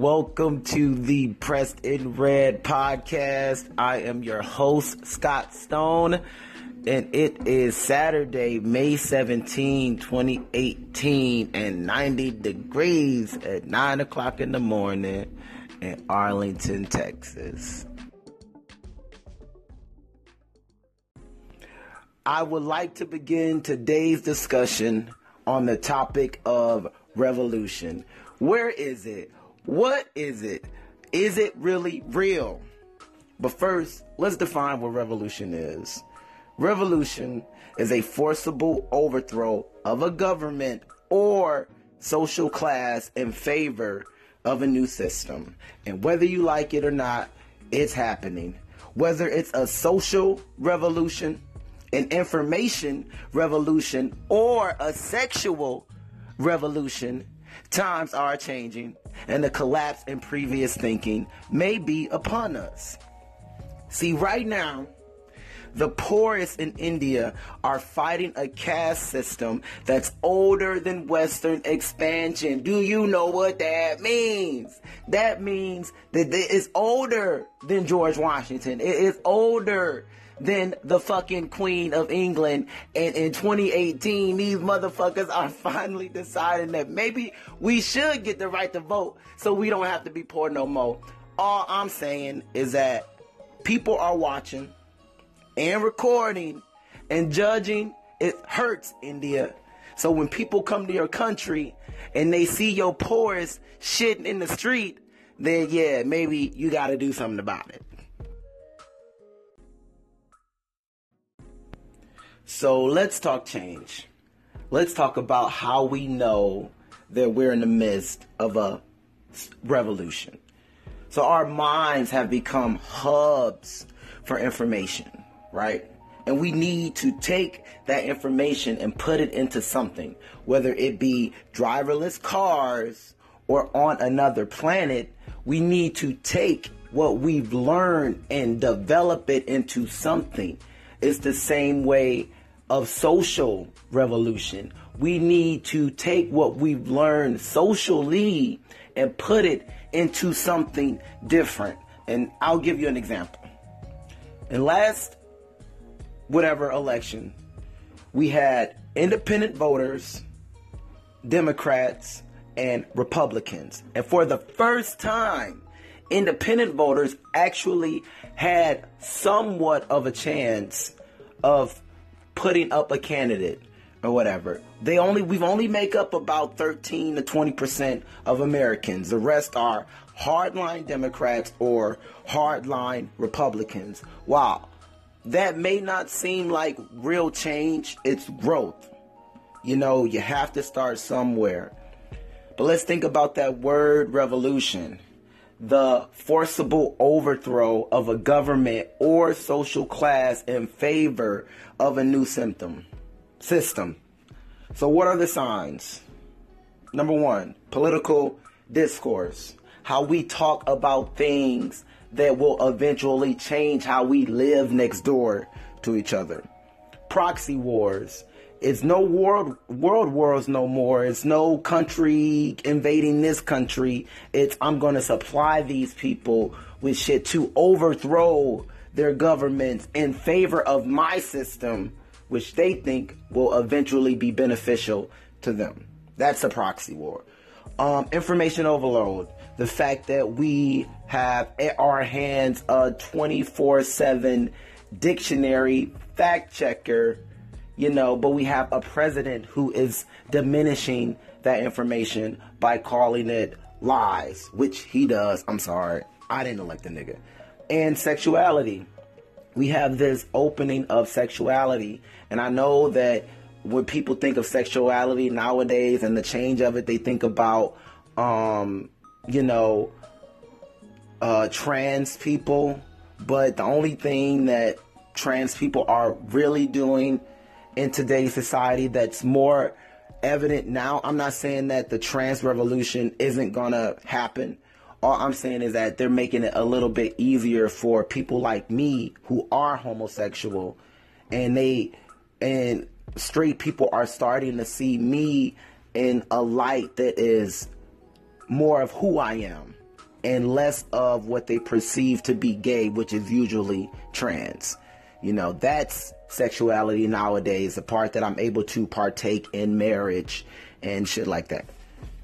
Welcome to the Pressed in Red podcast. I am your host, Scott Stone, and it is Saturday, May 17, 2018, and 90 degrees at 9 o'clock in the morning in Arlington, Texas. I would like to begin today's discussion on the topic of revolution. Where is it? What is it? Is it really real? But first, let's define what revolution is. Revolution is a forcible overthrow of a government or social class in favor of a new system. And whether you like it or not, it's happening. Whether it's a social revolution, an information revolution, or a sexual revolution, times are changing and the collapse in previous thinking may be upon us. See, right now, the poorest in India are fighting a caste system that's older than Western expansion. Do you know what that means? That means that it is older than George Washington. It is older than the fucking Queen of England. And in 2018, these motherfuckers are finally deciding that maybe we should get the right to vote so we don't have to be poor no more. All I'm saying is that people are watching and recording and judging. It hurts, India. So when people come to your country and they see your poorest shitting in the street, then yeah, maybe you got to do something about it. So let's talk change. Let's talk about how we know that we're in the midst of a revolution. So our minds have become hubs for information, right? And we need to take that information and put it into something, whether it be driverless cars or on another planet. We need to take what we've learned and develop it into something. It's the same way of social revolution. We need to take what we've learned socially and put it into something different. And I'll give you an example. In last whatever election, we had independent voters, Democrats, and Republicans. And for the first time, independent voters actually had somewhat of a chance of putting up a candidate or whatever. They only we've only make up about 13 to 20 percent of Americans. The rest are hardline Democrats or hardline Republicans. Wow. That may not seem like real change, it's growth. You know, you have to start somewhere. But let's think about that word revolution the forcible overthrow of a government or social class in favor of a new symptom system. So what are the signs? Number 1, political discourse. How we talk about things that will eventually change how we live next door to each other. Proxy wars. It's no world world wars no more. It's no country invading this country. It's I'm going to supply these people with shit to overthrow their governments in favor of my system, which they think will eventually be beneficial to them. That's a proxy war. Um, information overload. The fact that we have at our hands a 24 7 dictionary fact checker you know, but we have a president who is diminishing that information by calling it lies, which he does. I'm sorry. I didn't elect the nigga. And sexuality. We have this opening of sexuality. And I know that when people think of sexuality nowadays and the change of it, they think about, um, you know, uh, trans people. But the only thing that trans people are really doing in today's society that's more evident now. I'm not saying that the trans revolution isn't gonna happen. All I'm saying is that they're making it a little bit easier for people like me who are homosexual and they and straight people are starting to see me in a light that is more of who I am. and less of what they perceive to be gay, which is usually trans. You know, that's sexuality nowadays, the part that I'm able to partake in marriage and shit like that.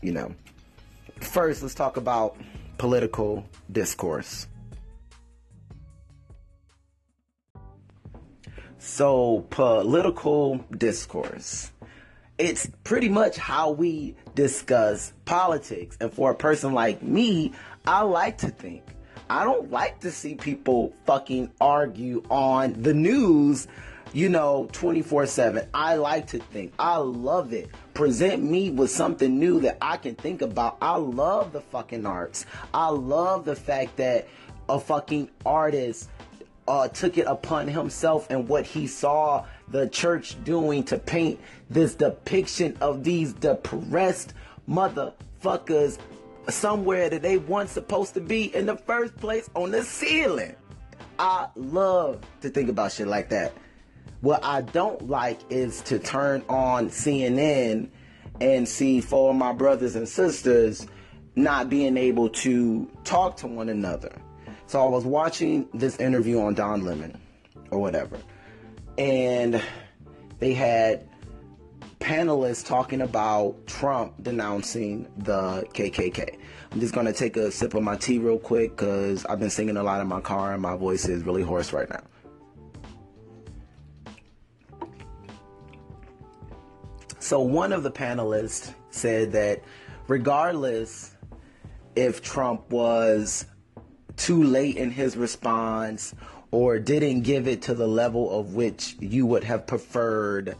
You know. First, let's talk about political discourse. So, political discourse. It's pretty much how we discuss politics. And for a person like me, I like to think. I don't like to see people fucking argue on the news, you know, 24 7. I like to think. I love it. Present me with something new that I can think about. I love the fucking arts. I love the fact that a fucking artist uh, took it upon himself and what he saw the church doing to paint this depiction of these depressed motherfuckers somewhere that they weren't supposed to be in the first place on the ceiling. I love to think about shit like that. What I don't like is to turn on CNN and see four of my brothers and sisters not being able to talk to one another. So I was watching this interview on Don Lemon or whatever, and they had panelists talking about Trump denouncing the KKK. I'm just gonna take a sip of my tea real quick because I've been singing a lot in my car and my voice is really hoarse right now. So one of the panelists said that regardless if Trump was too late in his response or didn't give it to the level of which you would have preferred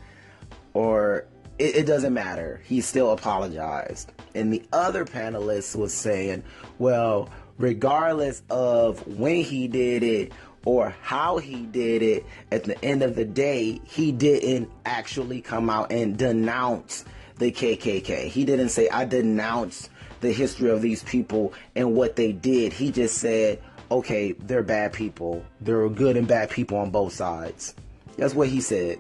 or it, it, doesn't matter. He still apologized. And the other panelist was saying, well, regardless of when he did it or how he did it, at the end of the day, he didn't actually come out and denounce the KKK. He didn't say, I denounce the history of these people and what they did. He just said, okay, they're bad people. There are good and bad people on both sides. That's what he said.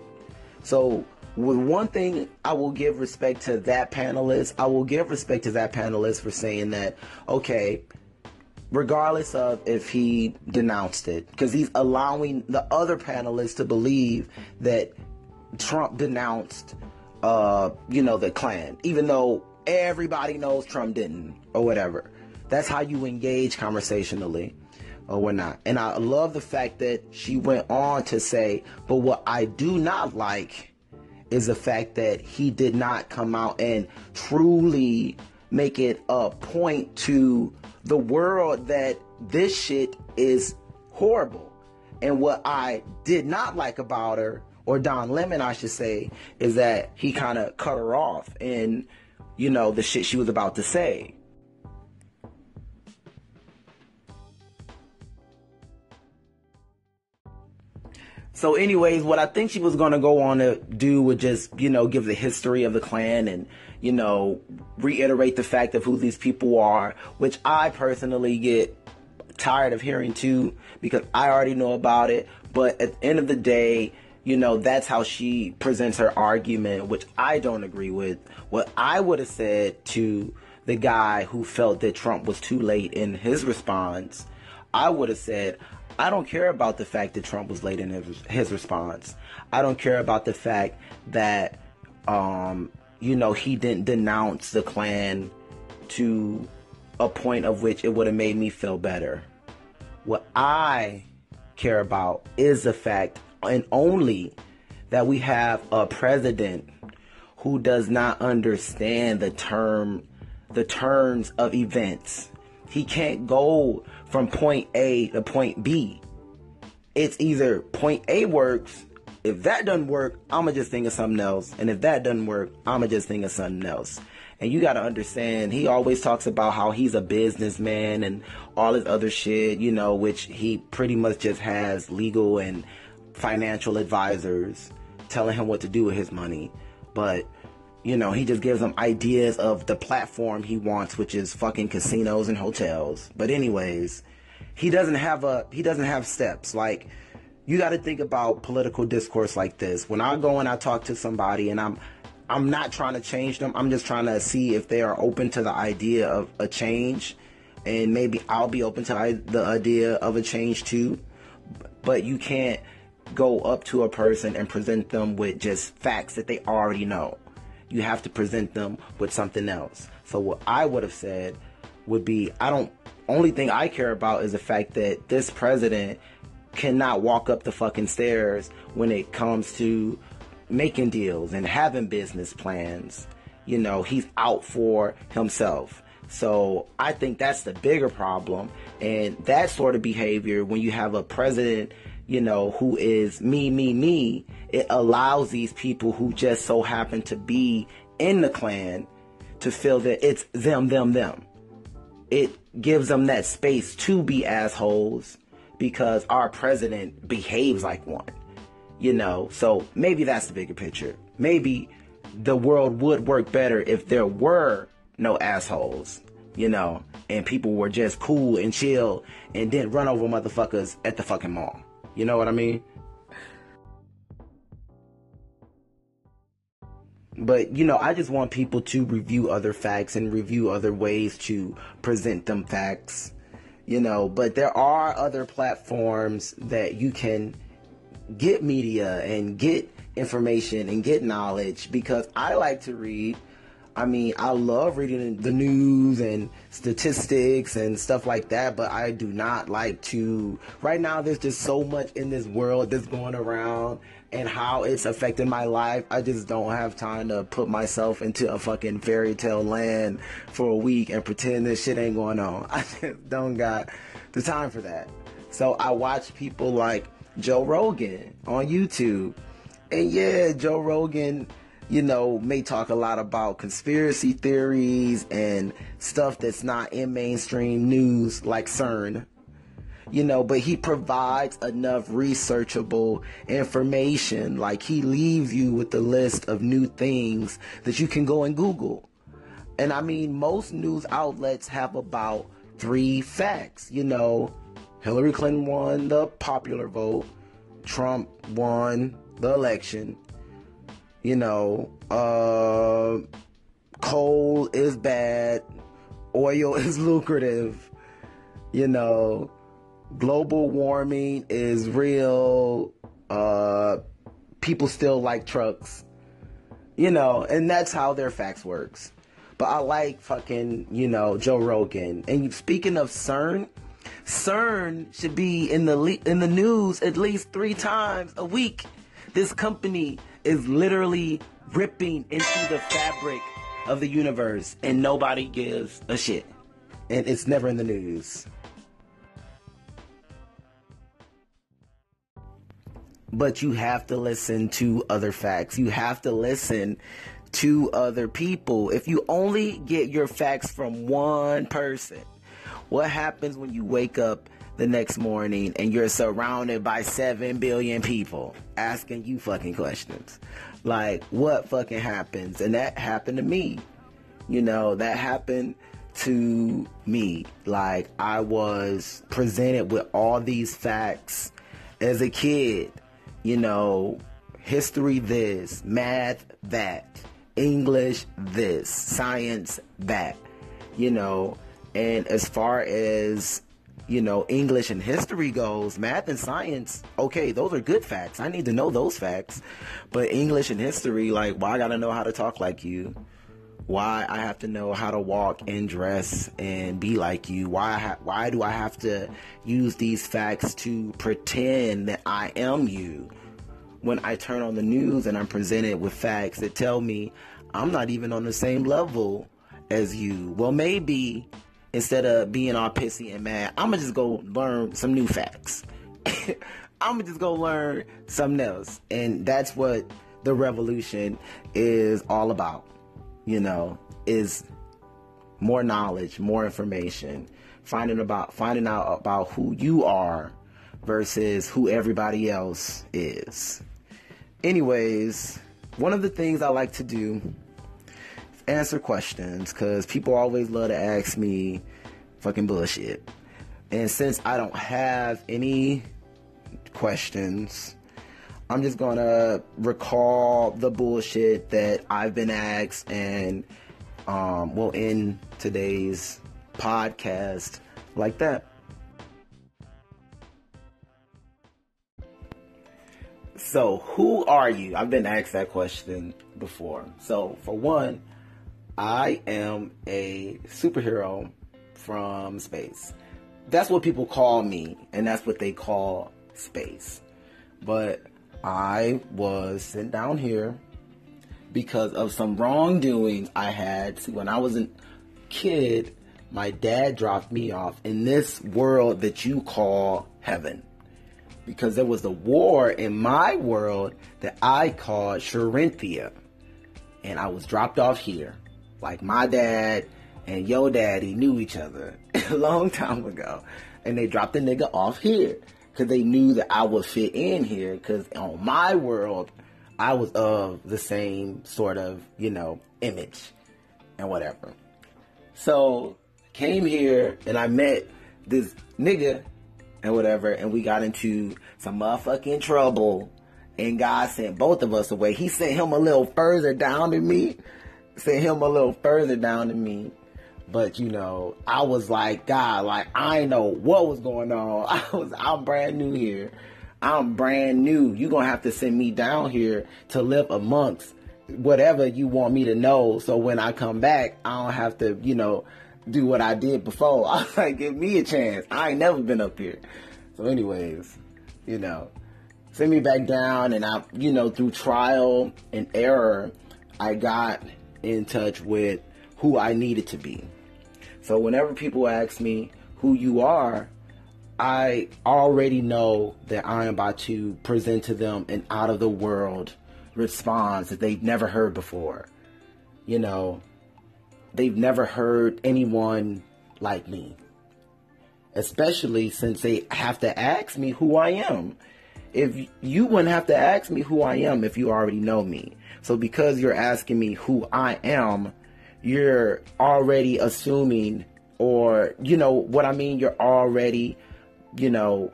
So, one thing, I will give respect to that panelist. I will give respect to that panelist for saying that, okay, regardless of if he denounced it, because he's allowing the other panelists to believe that Trump denounced, uh, you know, the Klan, even though everybody knows Trump didn't or whatever. That's how you engage conversationally or whatnot. And I love the fact that she went on to say, but what I do not like is the fact that he did not come out and truly make it a point to the world that this shit is horrible. And what I did not like about her, or Don Lemon, I should say, is that he kind of cut her off and you know, the shit she was about to say. So, anyways, what I think she was to go on to do would just, you know, give the history of the Klan and, you know, reiterate the fact of who these people are, which I personally get tired of hearing too because I already know about it. But at the end of the day, you know, that's how she presents her argument, which I don't agree with. What I would have said to the guy who felt that Trump was too late in his response, I would have said, I don't care about the fact that Trump was late in his, his response. I don't care about the fact that, um, you know, he didn't denounce the Klan to a point of which it would have made me feel better. What I care about is the fact and only that we have a president who does not understand the term the terms of events. He can't go from point A to point B. It's either point A works. If that doesn't work, I'ma just think of something else. And if that doesn't work, I'ma just think of something else. And you gotta understand, he always talks about how he's a businessman and all his other shit, you know, which he pretty much just has legal and financial advisors telling him what to do with his money. But, you know, he just gives them ideas of the platform he wants, which is fucking casinos and hotels. But anyways, he doesn't have a he doesn't have steps. Like you got to think about political discourse like this. When I go and I talk to somebody and I'm I'm not trying to change them. I'm just trying to see if they are open to the idea of a change and maybe I'll be open to the idea of a change too. But you can't go up to a person and present them with just facts that they already know. You have to present them with something else. So what I would have said would be I don't only thing I care about is the fact that this president cannot walk up the fucking stairs when it comes to making deals and having business plans. You know, he's out for himself. So I think that's the bigger problem. And that sort of behavior, when you have a president, you know, who is me, me, me, it allows these people who just so happen to be in the Klan to feel that it's them, them, them. It gives them that space to be assholes because our president behaves like one. You know, so maybe that's the bigger picture. Maybe the world would work better if there were no assholes, you know, and people were just cool and chill and didn't run over motherfuckers at the fucking mall. You know what I mean? But, you know, I just want people to review other facts and review other ways to present them facts, you know. But there are other platforms that you can get media and get information and get knowledge because I like to read. I mean, I love reading the news and statistics and stuff like that, but I do not like to. Right now, there's just so much in this world that's going around and how it's affecting my life. I just don't have time to put myself into a fucking fairy tale land for a week and pretend this shit ain't going on. I just don't got the time for that. So I watch people like Joe Rogan on YouTube. And yeah, Joe Rogan, you know, may talk a lot about conspiracy theories and stuff that's not in mainstream news like CERN. You know, but he provides enough researchable information. Like he leaves you with the list of new things that you can go and Google. And I mean, most news outlets have about three facts. You know, Hillary Clinton won the popular vote. Trump won the election. You know, uh, coal is bad, oil is lucrative. You know, global warming is real. Uh, people still like trucks. You know, and that's how their facts works. But I like fucking, you know, Joe Rogan. And speaking of CERN, CERN should be in the le- in the news at least three times a week. This company is literally ripping into the fabric of the universe, and nobody gives a shit. And it's never in the news. But you have to listen to other facts. You have to listen to other people. If you only get your facts from one person, what happens when you wake up the next morning and you're surrounded by 7 billion people asking you fucking questions? Like, what fucking happens? And that happened to me. You know, that happened to me. Like, I was presented with all these facts as a kid. You know, history this, math that, English this, science that. You know, and as far as you know, English and history goes, math and science, okay, those are good facts. I need to know those facts. But English and history, like, why I gotta know how to talk like you? Why I have to know how to walk and dress and be like you? Why why do I have to use these facts to pretend that I am you? When I turn on the news and I'm presented with facts that tell me I'm not even on the same level as you. Well, maybe instead of being all pissy and mad, I'm gonna just go learn some new facts. I'm gonna just go learn something else. And that's what the revolution is all about. You know, is more knowledge, more information, finding about finding out about who you are versus who everybody else is. Anyways, one of the things I like to do answer questions because people always love to ask me fucking bullshit. And since I don't have any questions, I'm just gonna recall the bullshit that I've been asked and um, we'll end today's podcast like that. So, who are you? I've been asked that question before. So, for one, I am a superhero from space. That's what people call me, and that's what they call space. But I was sent down here because of some wrongdoing I had. See, when I was a kid, my dad dropped me off in this world that you call heaven. Because there was a war in my world that I called Sharinthia. And I was dropped off here. Like my dad and your daddy knew each other a long time ago. And they dropped the nigga off here. Because they knew that I would fit in here. Because on my world, I was of the same sort of, you know, image and whatever. So came here and I met this nigga and whatever, and we got into some motherfucking trouble. And God sent both of us away. He sent him a little further down than me. Sent him a little further down than me. But you know, I was like, God, like I know what was going on. I was I'm brand new here. I'm brand new. You're gonna have to send me down here to live amongst whatever you want me to know. So when I come back, I don't have to, you know, do what I did before. I was like, give me a chance. I ain't never been up here. So, anyways, you know, send me back down, and I, you know, through trial and error, I got in touch with who I needed to be. So, whenever people ask me who you are, I already know that I am about to present to them an out of the world response that they've never heard before. You know, they've never heard anyone like me. Especially since they have to ask me who I am. If you wouldn't have to ask me who I am if you already know me. So because you're asking me who I am, you're already assuming or you know what I mean, you're already you know,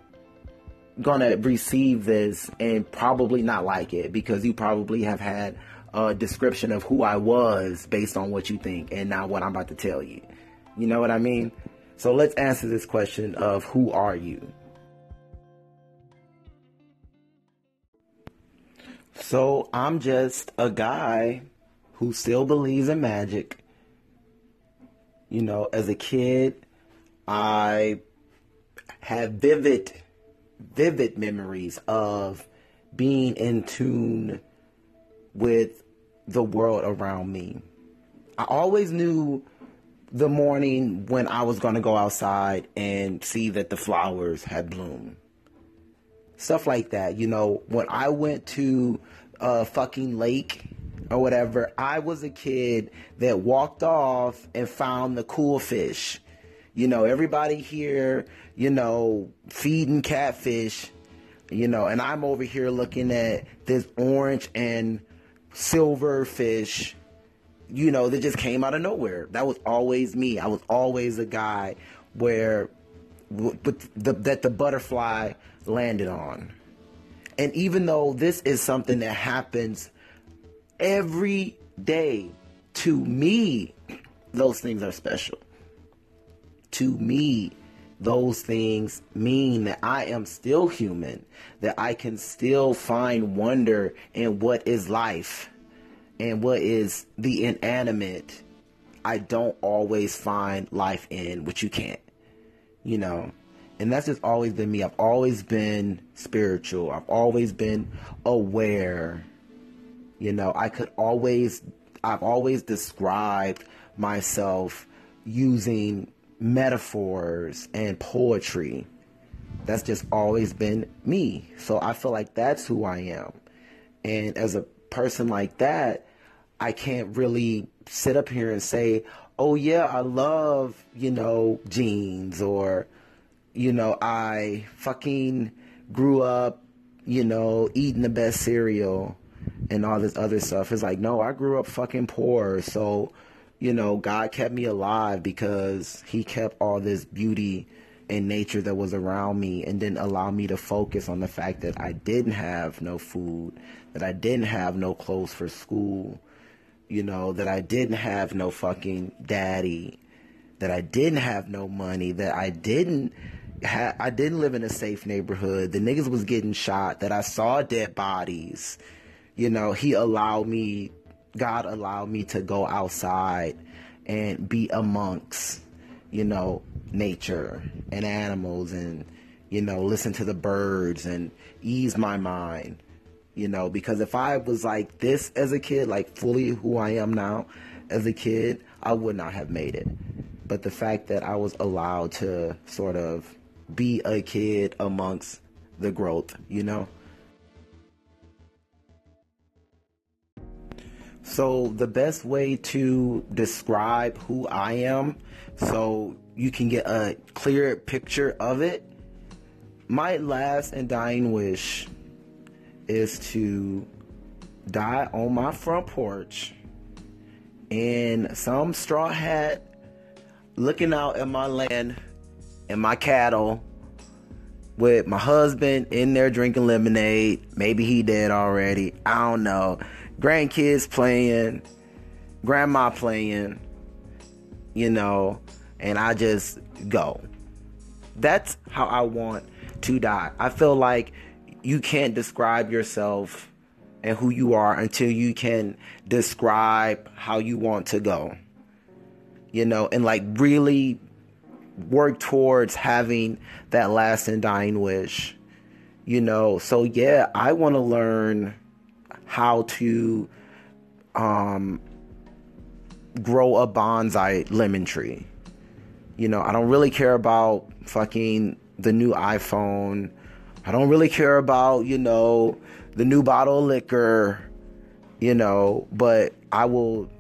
gonna receive this and probably not like it because you probably have had a description of who I was based on what you think and not what I'm about to tell you. You know what I mean? So let's answer this question of who are you? So I'm just a guy who still believes in magic. You know, as a kid, I have vivid, vivid memories of being in tune with the world around me. I always knew the morning when I was going to go outside and see that the flowers had bloomed. Stuff like that. You know, when I went to a fucking lake or whatever, I was a kid that walked off and found the cool fish you know, everybody here, you know, feeding catfish, you know, and I'm over here looking at this orange and silver fish, you know, that just came out of nowhere. That was always me. I was always a guy where with the, that the butterfly landed on. And even though this is something that happens every day, to me, those things are special to me, those things mean that I am still human, that I can still find wonder in what is life and what is the inanimate. I don't always find life in, which you can't, you know. And that's just always been me. I've always been spiritual. I've always been aware. You know, I could always, I've always described myself using metaphors and poetry. That's just always been me. So I feel like that's who I am. And as a person like that, I can't really sit up here and say, oh, yeah, I love, you know, jeans or, you know, I fucking grew up, you know, eating the best cereal and all this other stuff. It's like, no, I grew up fucking poor. So, you know, God kept me alive because He kept all this beauty and nature that was around me and didn't allow me to focus on the fact that I didn't have no food, that I didn't have no clothes for school, you know, that I didn't have no fucking daddy, that I didn't have no money, that I didn't ha- I didn't live in a safe neighborhood. The niggas was getting shot, that I saw dead bodies. You know, he allowed me God allowed me to go outside and be amongst, you know, nature and animals and, you know, listen to the birds and ease my mind, you know, because if I was like this as a kid, like fully who I am now as a kid, I would not have made it. But the fact that I was allowed to sort of be a kid amongst the growth, you know? So, the best way to describe who I am so you can get a clear picture of it, my last and dying wish is to die on my front porch in some straw hat, looking out at my land and my cattle with my husband in there drinking lemonade. Maybe he dead already. I don't know grandkids playing, grandma playing, you know, and I just go. That's how I want to die. I feel like you can't describe yourself and who you are until you can describe how you want to go. You know, and like really work towards having that last and dying wish. You know, so yeah, I want to learn how to um, grow a bonsai lemon tree. You know, I don't really care about fucking the new iPhone. I don't really care about, you know, the new bottle of liquor, you know, but I will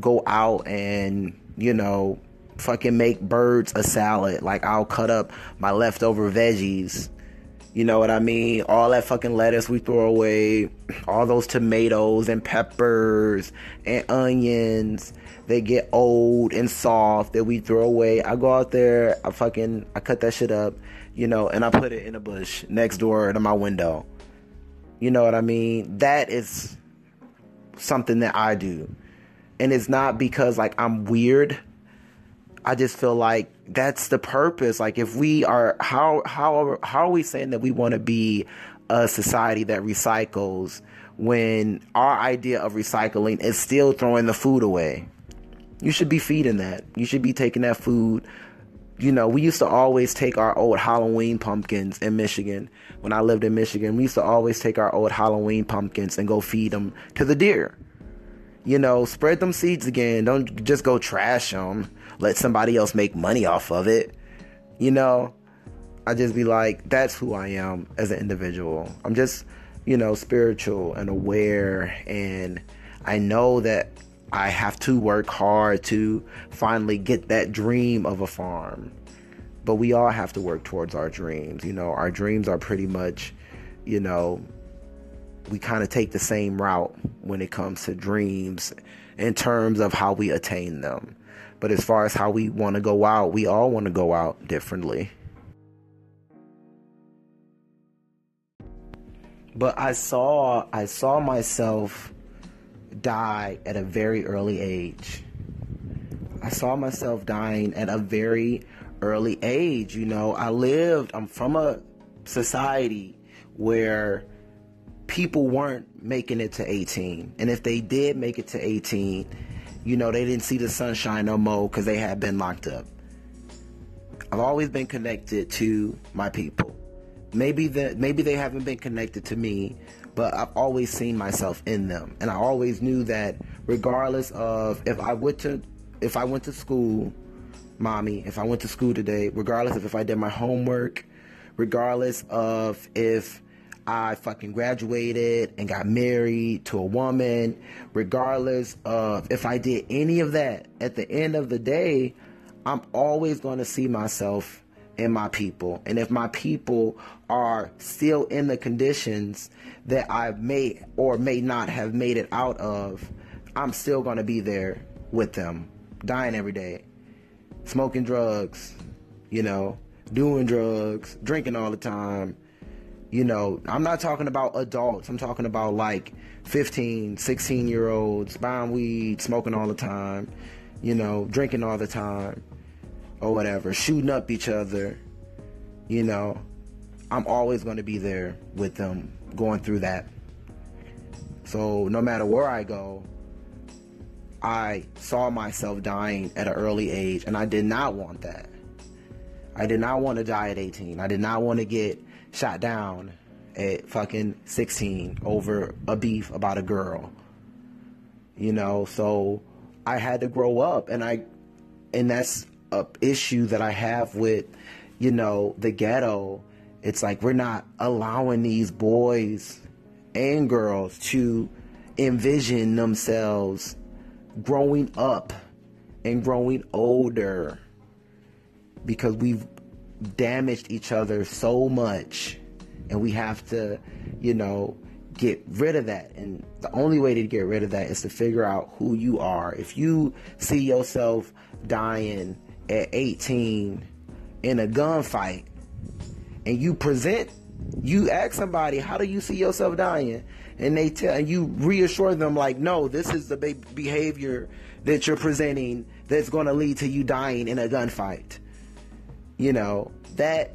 go out and, you know, fucking make birds a salad. Like I'll cut up my leftover veggies you know what I mean? All that fucking lettuce we throw away, all those tomatoes and peppers and onions, they get old and soft that we throw away. I go out there, I fucking I cut that shit up, you know, and I put it in a bush next door to my window. You know what I mean? That is something that I do. And it's not because like I'm weird. I just feel like that's the purpose. Like if we are how how how are we saying that we want to be a society that recycles when our idea of recycling is still throwing the food away? You should be feeding that. You should be taking that food. You know, we used to always take our old Halloween pumpkins in Michigan. When I lived in Michigan, we used to always take our old Halloween pumpkins and go feed them to the deer. You know, spread them seeds again. Don't just go trash them let somebody else make money off of it. You know, I just be like, that's who I am as an individual. I'm just, you know, spiritual and aware, and I know that I have to work hard to finally get that dream of a farm. But we all have to work towards our dreams. You know, our dreams are pretty much, you know, we kind of take the same route when it comes to dreams in terms of how we attain them. But as far as how we want to go out, we all want to go out differently. But I saw I saw myself die at a very early age. I saw myself dying at a very early age, you know. I lived I'm from a society where people weren't making it to 18. And if they did make it to 18, you know, they didn't see the sunshine no more because they had been locked up. I've always been connected to my people. Maybe that maybe they haven't been connected to me, but I've always seen myself in them, and I always knew that regardless of if I went to if I went to school, mommy, if I went to school today, regardless of if I did my homework, regardless of if I fucking graduated and got married to a woman, regardless of if I did any of that, at the end of the day, I'm always going to see myself in my people. And if my people are still in the conditions that I may or may not have made it out of, I'm still going to be there with them, dying every day, smoking drugs, you know, doing drugs, drinking all the time you know, I'm not talking about adults. I'm talking about like 15, 16 year olds buying weed, smoking all the time, you know, drinking all the time. or whatever, shooting up each other, you know, I'm always going to be there with them going through that. So no matter where I go, I saw myself dying at an early age, and I did not want that. I did not want to die at 18. I did not want to get shot down at fucking 16 over a beef about a girl. You know, so I had to grow up, and I, and that's a issue that I have with, you know, the ghetto. It's like we're not allowing these boys and girls to envision themselves growing up and growing older because we've damaged each other so much and we have to, you know, get rid of that. And the only way to get rid of that is to figure out who you are. If you see yourself dying at 18 in a gunfight and you present, you ask somebody, how do you see yourself dying? And they tell, and you reassure them like, no, this is the behavior that you're presenting that's going to lead to you dying in a gunfight. You know, that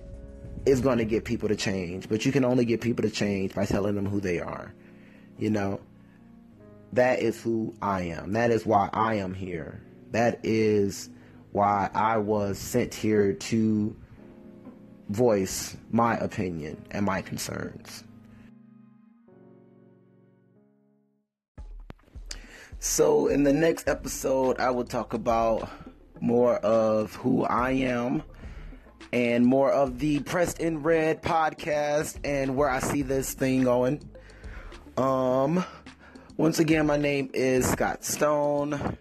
is going to get people to change, but you can only get people to change by telling them who they are. You know, that is who I am. That is why I am here. That is why I was sent here to voice my opinion and my concerns. So, in the next episode, I will talk about more of who I am and more of the Pressed in Red podcast and where I see this thing going. Um, once again, my name is Scott Stone.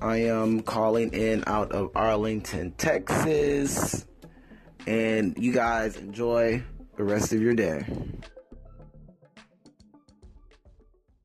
I am calling in out of Arlington, Texas. And you guys enjoy the rest of your day.